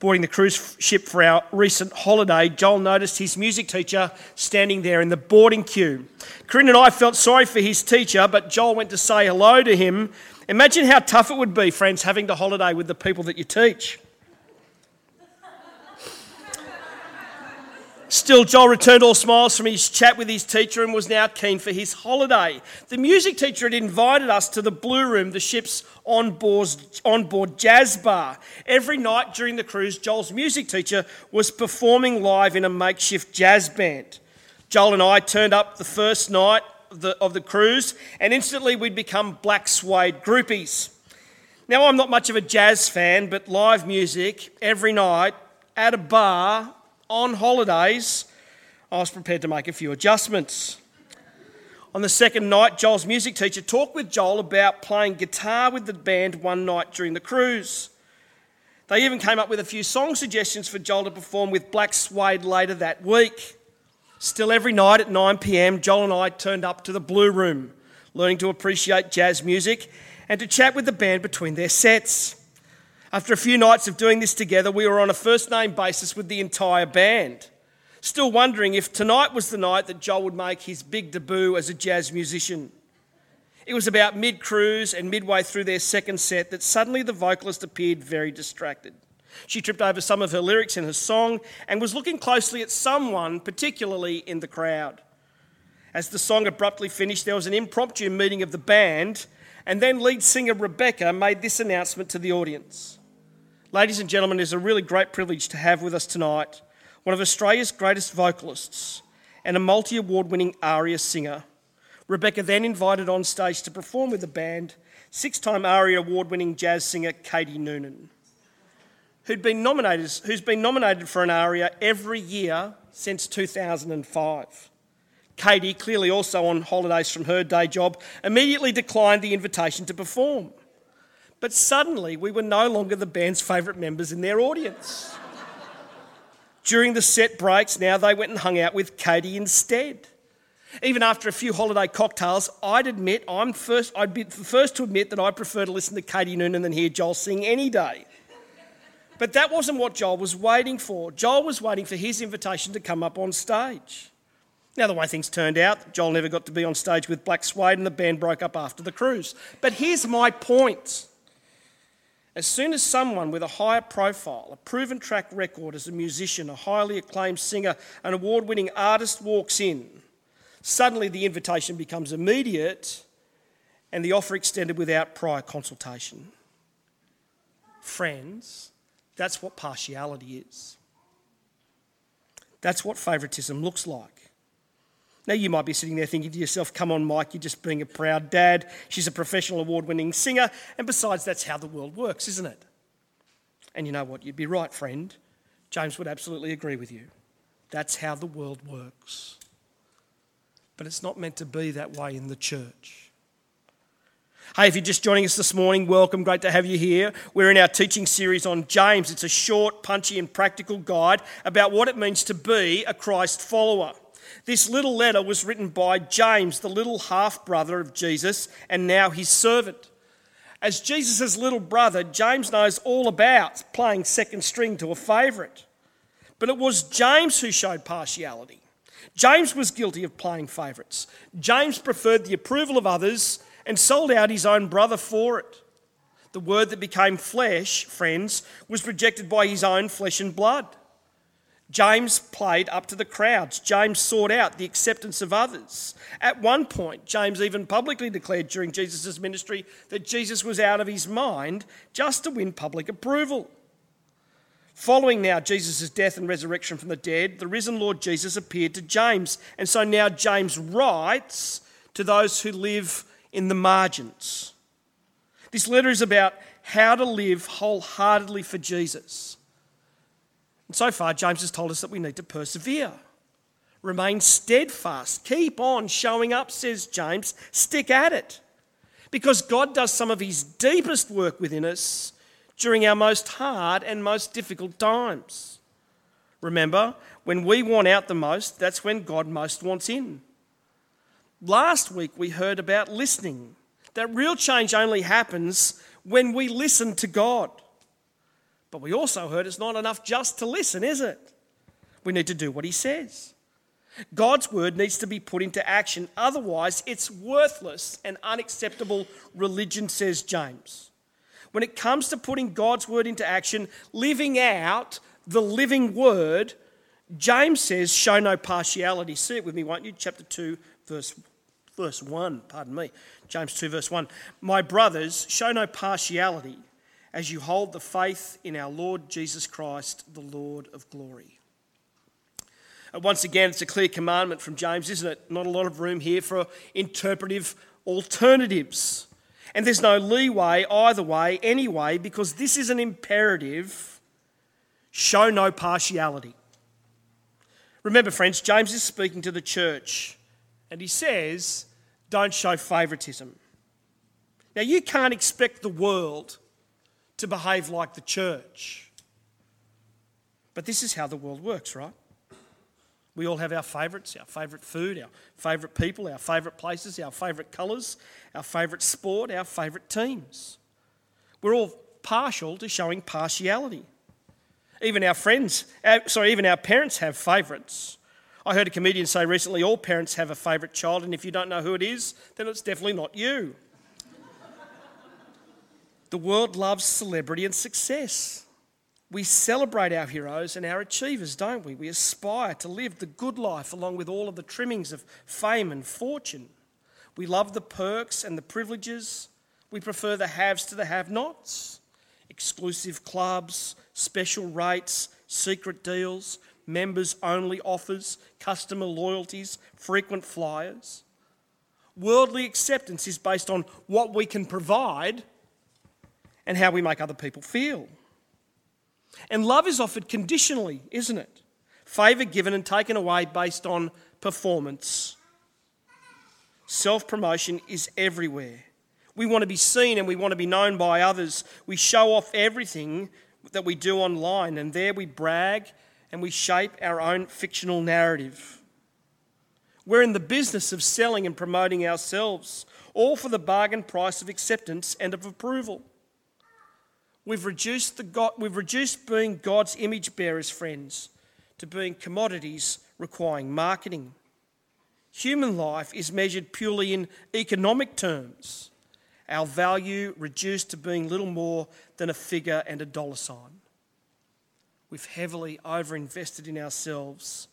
Boarding the cruise ship for our recent holiday, Joel noticed his music teacher standing there in the boarding queue. Corinne and I felt sorry for his teacher, but Joel went to say hello to him. Imagine how tough it would be, friends, having to holiday with the people that you teach. Still, Joel returned all smiles from his chat with his teacher and was now keen for his holiday. The music teacher had invited us to the Blue Room, the ship's onboard, jazz bar. Every night during the cruise, Joel's music teacher was performing live in a makeshift jazz band. Joel and I turned up the first night of the, of the cruise, and instantly we'd become black suede groupies. Now, I'm not much of a jazz fan, but live music every night at a bar on holidays, I was prepared to make a few adjustments. On the second night, Joel's music teacher talked with Joel about playing guitar with the band one night during the cruise. They even came up with a few song suggestions for Joel to perform with Black Suede later that week. Still, every night at 9 pm, Joel and I turned up to the Blue Room, learning to appreciate jazz music and to chat with the band between their sets. After a few nights of doing this together, we were on a first name basis with the entire band. Still wondering if tonight was the night that Joel would make his big debut as a jazz musician. It was about mid cruise and midway through their second set that suddenly the vocalist appeared very distracted. She tripped over some of her lyrics in her song and was looking closely at someone, particularly in the crowd. As the song abruptly finished, there was an impromptu meeting of the band, and then lead singer Rebecca made this announcement to the audience. Ladies and gentlemen, it is a really great privilege to have with us tonight one of Australia's greatest vocalists and a multi award winning ARIA singer. Rebecca then invited on stage to perform with the band six time ARIA award winning jazz singer Katie Noonan, who'd been nominated, who's been nominated for an ARIA every year since 2005. Katie, clearly also on holidays from her day job, immediately declined the invitation to perform. But suddenly, we were no longer the band's favourite members in their audience. During the set breaks, now they went and hung out with Katie instead. Even after a few holiday cocktails, I'd admit I'm first, I'd be the first to admit that I prefer to listen to Katie Noonan than hear Joel sing any day. But that wasn't what Joel was waiting for. Joel was waiting for his invitation to come up on stage. Now, the way things turned out, Joel never got to be on stage with Black Suede and the band broke up after the cruise. But here's my point as soon as someone with a higher profile, a proven track record as a musician, a highly acclaimed singer, an award winning artist walks in, suddenly the invitation becomes immediate and the offer extended without prior consultation. Friends, that's what partiality is. That's what favouritism looks like. Now, you might be sitting there thinking to yourself, come on, Mike, you're just being a proud dad. She's a professional award winning singer. And besides, that's how the world works, isn't it? And you know what? You'd be right, friend. James would absolutely agree with you. That's how the world works. But it's not meant to be that way in the church. Hey, if you're just joining us this morning, welcome. Great to have you here. We're in our teaching series on James. It's a short, punchy, and practical guide about what it means to be a Christ follower. This little letter was written by James, the little half brother of Jesus, and now his servant. As Jesus' little brother, James knows all about playing second string to a favourite. But it was James who showed partiality. James was guilty of playing favourites. James preferred the approval of others and sold out his own brother for it. The word that became flesh, friends, was rejected by his own flesh and blood. James played up to the crowds. James sought out the acceptance of others. At one point, James even publicly declared during Jesus' ministry that Jesus was out of his mind just to win public approval. Following now Jesus' death and resurrection from the dead, the risen Lord Jesus appeared to James. And so now James writes to those who live in the margins. This letter is about how to live wholeheartedly for Jesus. And so far, James has told us that we need to persevere. Remain steadfast. Keep on showing up, says James. Stick at it. Because God does some of his deepest work within us during our most hard and most difficult times. Remember, when we want out the most, that's when God most wants in. Last week we heard about listening. That real change only happens when we listen to God. But we also heard it's not enough just to listen, is it? We need to do what he says. God's word needs to be put into action, otherwise, it's worthless and unacceptable religion, says James. When it comes to putting God's word into action, living out the living word, James says, show no partiality. See it with me, won't you? Chapter 2, verse, verse 1, pardon me. James 2, verse 1. My brothers, show no partiality as you hold the faith in our Lord Jesus Christ, the Lord of glory. Uh, once again, it's a clear commandment from James, isn't it? Not a lot of room here for interpretive alternatives. And there's no leeway either way, anyway, because this is an imperative show no partiality. Remember, friends, James is speaking to the church, and he says, don't show favouritism. Now, you can't expect the world to behave like the church. But this is how the world works, right? We all have our favourites, our favourite food, our favourite people, our favourite places, our favourite colours, our favourite sport, our favourite teams. We're all partial to showing partiality. Even our friends, sorry, even our parents have favourites. I heard a comedian say recently all parents have a favourite child, and if you don't know who it is, then it's definitely not you. The world loves celebrity and success. We celebrate our heroes and our achievers, don't we? We aspire to live the good life along with all of the trimmings of fame and fortune. We love the perks and the privileges. We prefer the haves to the have nots. Exclusive clubs, special rates, secret deals, members only offers, customer loyalties, frequent flyers. Worldly acceptance is based on what we can provide and how we make other people feel. And love is offered conditionally, isn't it? Favour given and taken away based on performance. Self promotion is everywhere. We want to be seen and we want to be known by others. We show off everything that we do online, and there we brag and we shape our own fictional narrative. We're in the business of selling and promoting ourselves, all for the bargain price of acceptance and of approval. We've reduced, the God, we've reduced being God's image bearers, friends, to being commodities requiring marketing. Human life is measured purely in economic terms our value reduced to being little more than a figure and a dollar sign. We've heavily overinvested in ourselves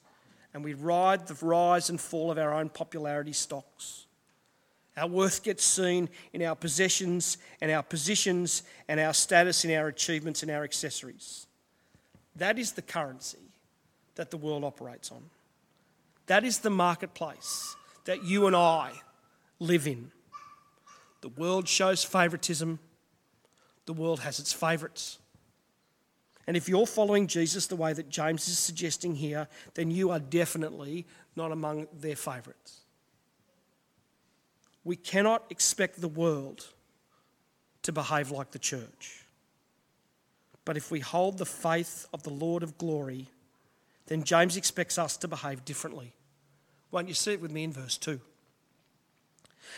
and we ride the rise and fall of our own popularity stocks. Our worth gets seen in our possessions and our positions and our status in our achievements and our accessories. That is the currency that the world operates on. That is the marketplace that you and I live in. The world shows favoritism, the world has its favorites. And if you're following Jesus the way that James is suggesting here, then you are definitely not among their favorites. We cannot expect the world to behave like the church. But if we hold the faith of the Lord of glory, then James expects us to behave differently. Won't you see it with me in verse 2?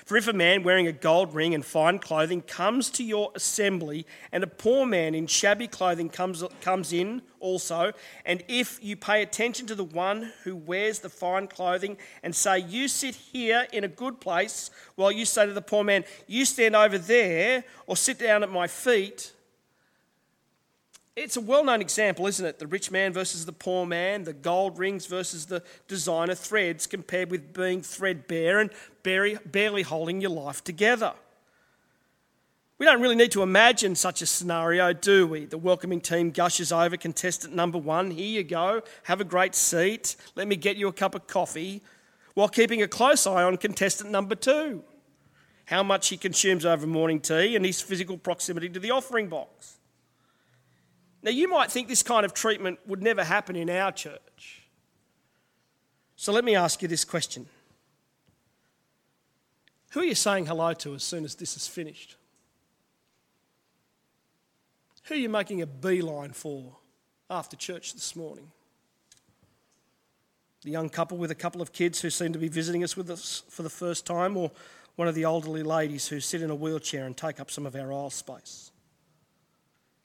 For if a man wearing a gold ring and fine clothing comes to your assembly, and a poor man in shabby clothing comes, comes in also, and if you pay attention to the one who wears the fine clothing and say, You sit here in a good place, while you say to the poor man, You stand over there, or sit down at my feet, it's a well known example, isn't it? The rich man versus the poor man, the gold rings versus the designer threads, compared with being threadbare and barely barely holding your life together. We don't really need to imagine such a scenario, do we? The welcoming team gushes over contestant number one. Here you go. Have a great seat. Let me get you a cup of coffee. While keeping a close eye on contestant number two. How much he consumes over morning tea and his physical proximity to the offering box. Now, you might think this kind of treatment would never happen in our church. So let me ask you this question Who are you saying hello to as soon as this is finished? Who are you making a beeline for after church this morning? The young couple with a couple of kids who seem to be visiting us with us for the first time, or one of the elderly ladies who sit in a wheelchair and take up some of our aisle space?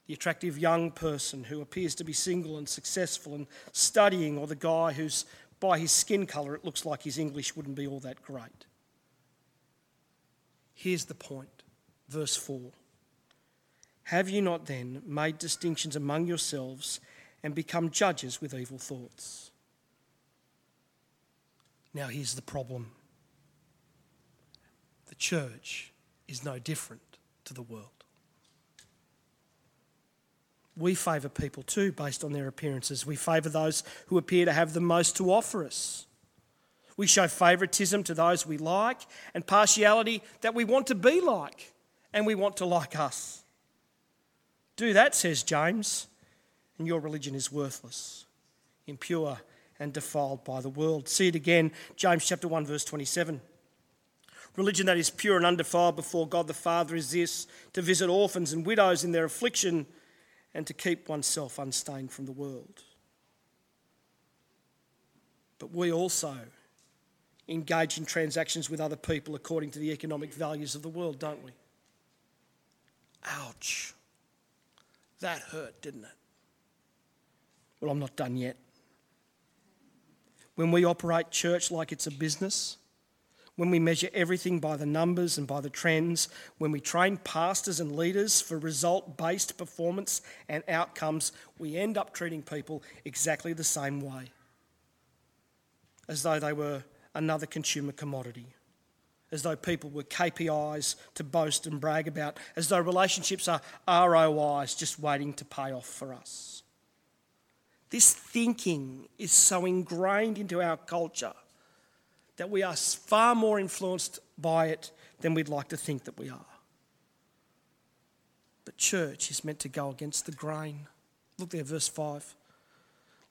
The attractive young person who appears to be single and successful and studying, or the guy who's by his skin colour it looks like his English wouldn't be all that great. Here's the point, verse 4. Have you not then made distinctions among yourselves and become judges with evil thoughts? Now, here's the problem the church is no different to the world. We favour people too based on their appearances. We favour those who appear to have the most to offer us. We show favouritism to those we like and partiality that we want to be like and we want to like us. Do that, says James, and your religion is worthless, impure, and defiled by the world. See it again, James chapter 1, verse 27. Religion that is pure and undefiled before God the Father is this to visit orphans and widows in their affliction and to keep oneself unstained from the world. But we also engage in transactions with other people according to the economic values of the world, don't we? Ouch. That hurt, didn't it? Well, I'm not done yet. When we operate church like it's a business, when we measure everything by the numbers and by the trends, when we train pastors and leaders for result based performance and outcomes, we end up treating people exactly the same way as though they were another consumer commodity, as though people were KPIs to boast and brag about, as though relationships are ROIs just waiting to pay off for us. This thinking is so ingrained into our culture that we are far more influenced by it than we'd like to think that we are. But church is meant to go against the grain. Look there, verse 5.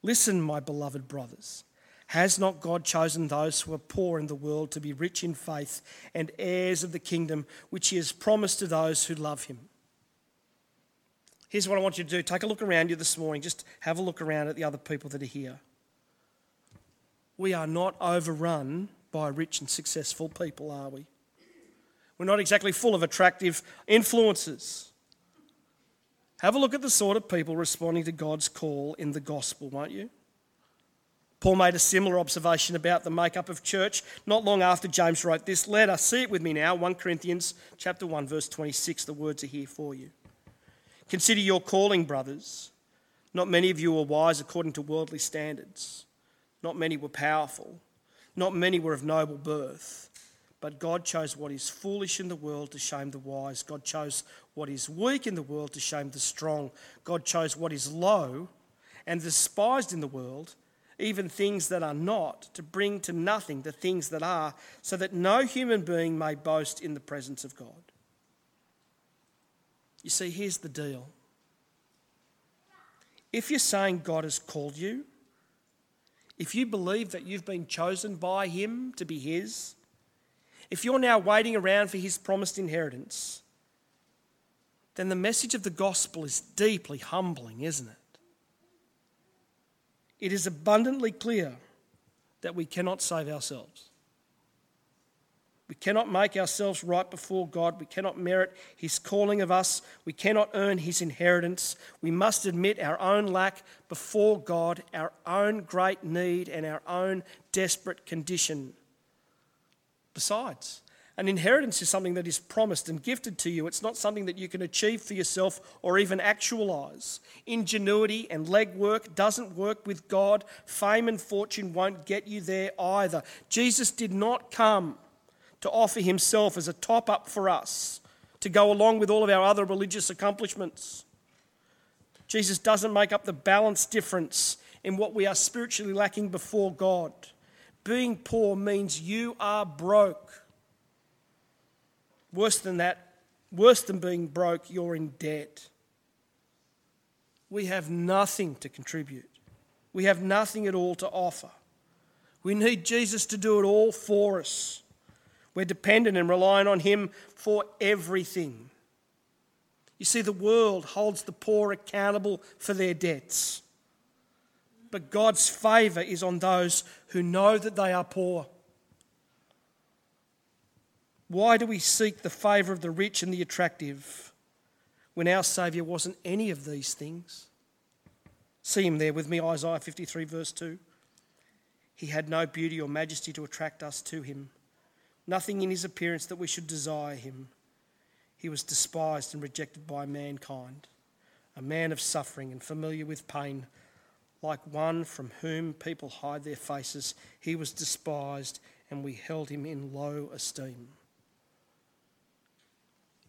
Listen, my beloved brothers. Has not God chosen those who are poor in the world to be rich in faith and heirs of the kingdom which He has promised to those who love Him? Here's what I want you to do take a look around you this morning. Just have a look around at the other people that are here we are not overrun by rich and successful people, are we? We're not exactly full of attractive influences. Have a look at the sort of people responding to God's call in the gospel, won't you? Paul made a similar observation about the makeup of church not long after James wrote this letter. See it with me now, 1 Corinthians chapter 1 verse 26. The words are here for you. Consider your calling, brothers. Not many of you are wise according to worldly standards. Not many were powerful. Not many were of noble birth. But God chose what is foolish in the world to shame the wise. God chose what is weak in the world to shame the strong. God chose what is low and despised in the world, even things that are not, to bring to nothing the things that are, so that no human being may boast in the presence of God. You see, here's the deal. If you're saying God has called you, if you believe that you've been chosen by Him to be His, if you're now waiting around for His promised inheritance, then the message of the gospel is deeply humbling, isn't it? It is abundantly clear that we cannot save ourselves. We cannot make ourselves right before God. We cannot merit His calling of us. We cannot earn His inheritance. We must admit our own lack before God, our own great need, and our own desperate condition. Besides, an inheritance is something that is promised and gifted to you. It's not something that you can achieve for yourself or even actualize. Ingenuity and legwork doesn't work with God. Fame and fortune won't get you there either. Jesus did not come to offer himself as a top up for us to go along with all of our other religious accomplishments. Jesus doesn't make up the balance difference in what we are spiritually lacking before God. Being poor means you are broke. Worse than that, worse than being broke, you're in debt. We have nothing to contribute, we have nothing at all to offer. We need Jesus to do it all for us. We're dependent and relying on Him for everything. You see, the world holds the poor accountable for their debts. But God's favour is on those who know that they are poor. Why do we seek the favour of the rich and the attractive? when our Saviour wasn't any of these things. See him there with me, Isaiah 53, verse 2. He had no beauty or majesty to attract us to him, nothing in his appearance that we should desire him. He was despised and rejected by mankind, a man of suffering and familiar with pain, like one from whom people hide their faces. He was despised, and we held him in low esteem.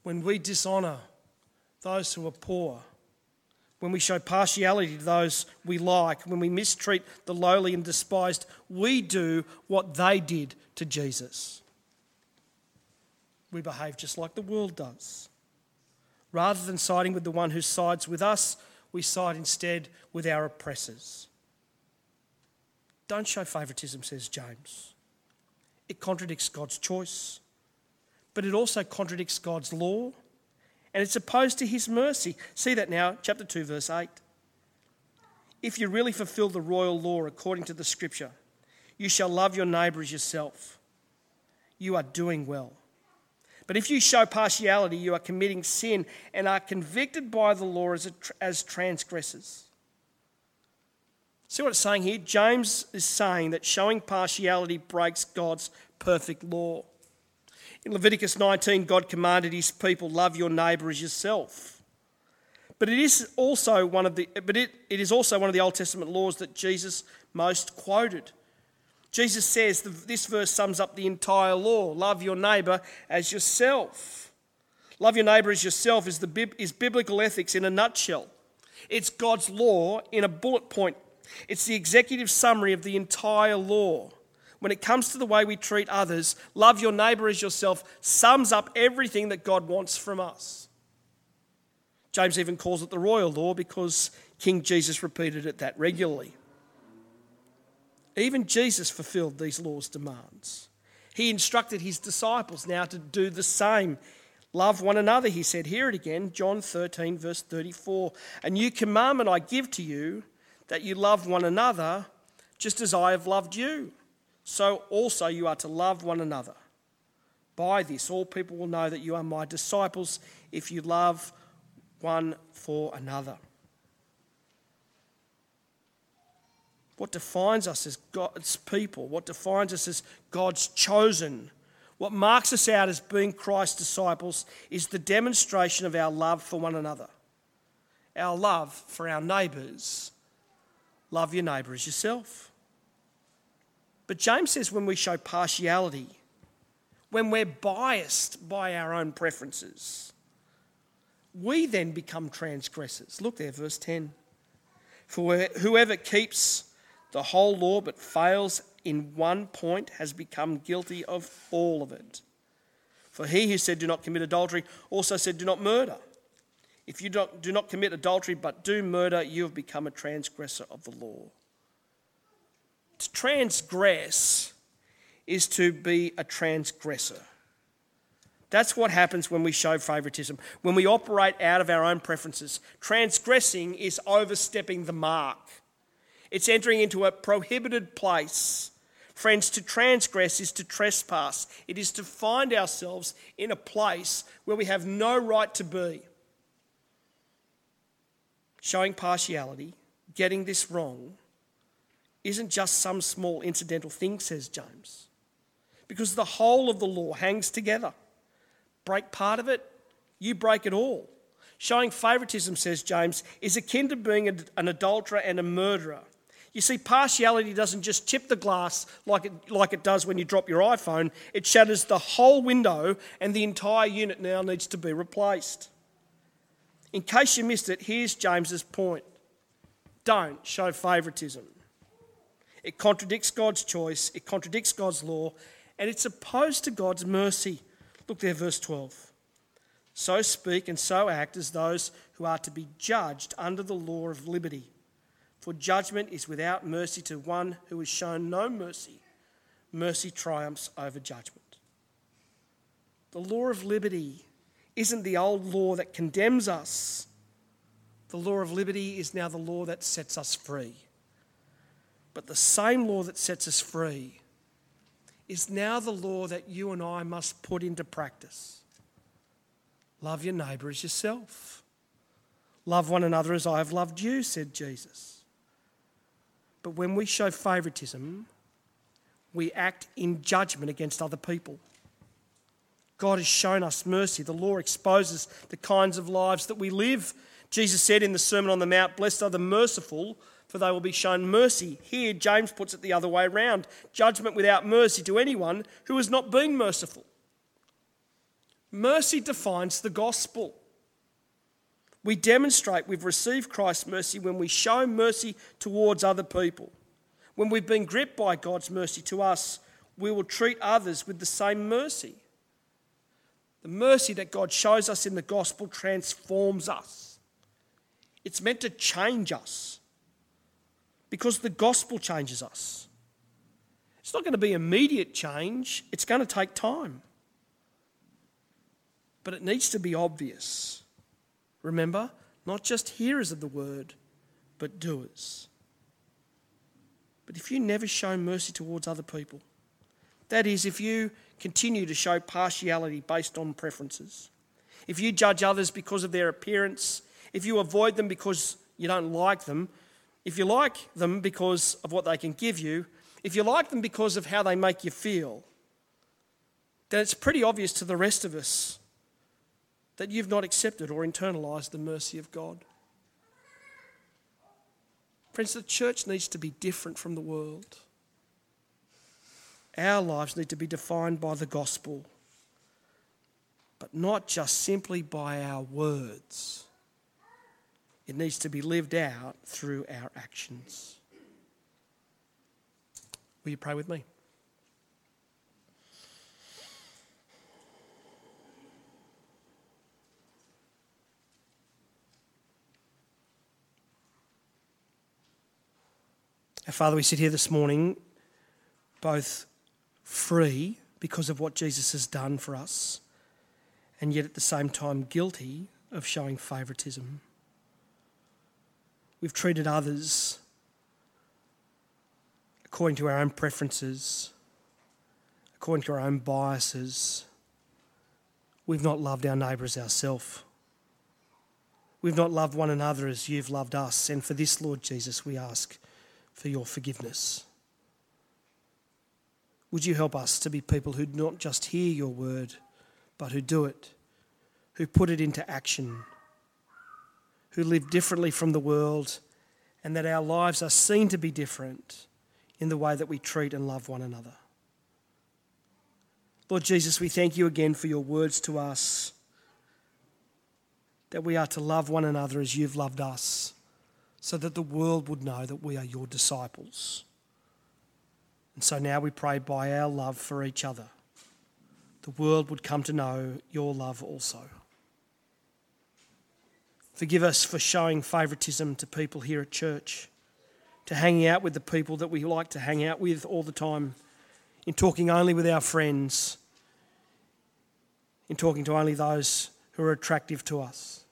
When we dishonour those who are poor, when we show partiality to those we like, when we mistreat the lowly and despised, we do what they did to Jesus. We behave just like the world does. Rather than siding with the one who sides with us, we side instead with our oppressors. Don't show favouritism, says James. It contradicts God's choice, but it also contradicts God's law and it's opposed to his mercy. See that now, chapter 2, verse 8. If you really fulfill the royal law according to the scripture, you shall love your neighbour as yourself. You are doing well. But if you show partiality, you are committing sin and are convicted by the law as, as transgressors. See what it's saying here? James is saying that showing partiality breaks God's perfect law. In Leviticus 19, God commanded his people, Love your neighbour as yourself. But it is also one of the but it, it is also one of the Old Testament laws that Jesus most quoted. Jesus says this verse sums up the entire law. Love your neighbour as yourself. Love your neighbour as yourself is, the, is biblical ethics in a nutshell. It's God's law in a bullet point. It's the executive summary of the entire law when it comes to the way we treat others, love your neighbour as yourself sums up everything that God wants from us. James even calls it the royal law because King Jesus repeated it that regularly. Even Jesus fulfilled these laws' demands. He instructed his disciples now to do the same. Love one another, he said. Hear it again, John 13, verse 34. A new commandment I give to you that you love one another just as I have loved you so also you are to love one another. By this, all people will know that you are my disciples if you love one for another. What defines us as God's people, what defines us as God's chosen, what marks us out as being Christ's disciples is the demonstration of our love for one another, our love for our neighbours. Love your neighbour as yourself. But James says when we show partiality, when we're biased by our own preferences, we then become transgressors. Look there, verse 10. For whoever keeps the whole law but fails in one point has become guilty of all of it. For he who said, Do not commit adultery, also said, Do not murder. If you do not commit adultery but do murder, you have become a transgressor of the law. To transgress is to be a transgressor. That's what happens when we show favoritism, when we operate out of our own preferences. Transgressing is overstepping the mark, it's entering into a prohibited place. Friends, to transgress is to trespass, it is to find ourselves in a place where we have no right to be. Showing partiality, getting this wrong, isn't just some small incidental thing, says James, because the whole of the law hangs together. Break part of it, you break it all. Showing favouritism, says James, is akin to being an adulterer and a murderer. You see, partiality doesn't just chip the glass like it, like it does when you drop your iPhone, it shatters the whole window, and the entire unit now needs to be replaced. In case you missed it, here's James's point don't show favouritism. It contradicts God's choice, it contradicts God's law, and it's opposed to God's mercy. Look there, verse 12. So speak and so act as those who are to be judged under the law of liberty. For judgment is without mercy to one who has shown no mercy. Mercy triumphs over judgment. The law of liberty isn't the old law that condemns us. The law of liberty is now the law that sets us free. But the same law that sets us free is now the law that you and I must put into practice. Love your neighbour as yourself. Love one another as I have loved you, said Jesus. But when we show favouritism, we act in judgment against other people. God has shown us mercy. The law exposes the kinds of lives that we live. Jesus said in the Sermon on the Mount, Blessed are the merciful, for they will be shown mercy. Here, James puts it the other way around judgment without mercy to anyone who has not been merciful. Mercy defines the gospel. We demonstrate we've received Christ's mercy when we show mercy towards other people. When we've been gripped by God's mercy to us, we will treat others with the same mercy. The mercy that God shows us in the gospel transforms us. It's meant to change us because the gospel changes us. It's not going to be immediate change, it's going to take time. But it needs to be obvious. Remember, not just hearers of the word, but doers. But if you never show mercy towards other people, that is, if you continue to show partiality based on preferences, if you judge others because of their appearance, if you avoid them because you don't like them, if you like them because of what they can give you, if you like them because of how they make you feel, then it's pretty obvious to the rest of us that you've not accepted or internalized the mercy of God. Friends, the church needs to be different from the world. Our lives need to be defined by the gospel, but not just simply by our words. It needs to be lived out through our actions. Will you pray with me? Father, we sit here this morning both free because of what Jesus has done for us, and yet at the same time guilty of showing favouritism. We've treated others according to our own preferences, according to our own biases. We've not loved our neighbour as ourselves. We've not loved one another as you've loved us. And for this, Lord Jesus, we ask for your forgiveness. Would you help us to be people who not just hear your word, but who do it, who put it into action, who live differently from the world, and that our lives are seen to be different in the way that we treat and love one another. Lord Jesus, we thank you again for your words to us that we are to love one another as you've loved us so that the world would know that we are your disciples. And so now we pray by our love for each other, the world would come to know your love also. Forgive us for showing favouritism to people here at church, to hanging out with the people that we like to hang out with all the time, in talking only with our friends, in talking to only those who are attractive to us.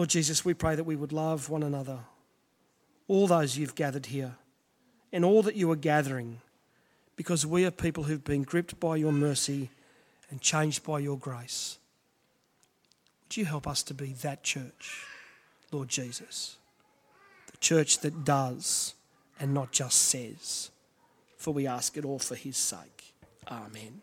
Lord Jesus, we pray that we would love one another, all those you've gathered here, and all that you are gathering, because we are people who've been gripped by your mercy and changed by your grace. Would you help us to be that church, Lord Jesus? The church that does and not just says, for we ask it all for his sake. Amen.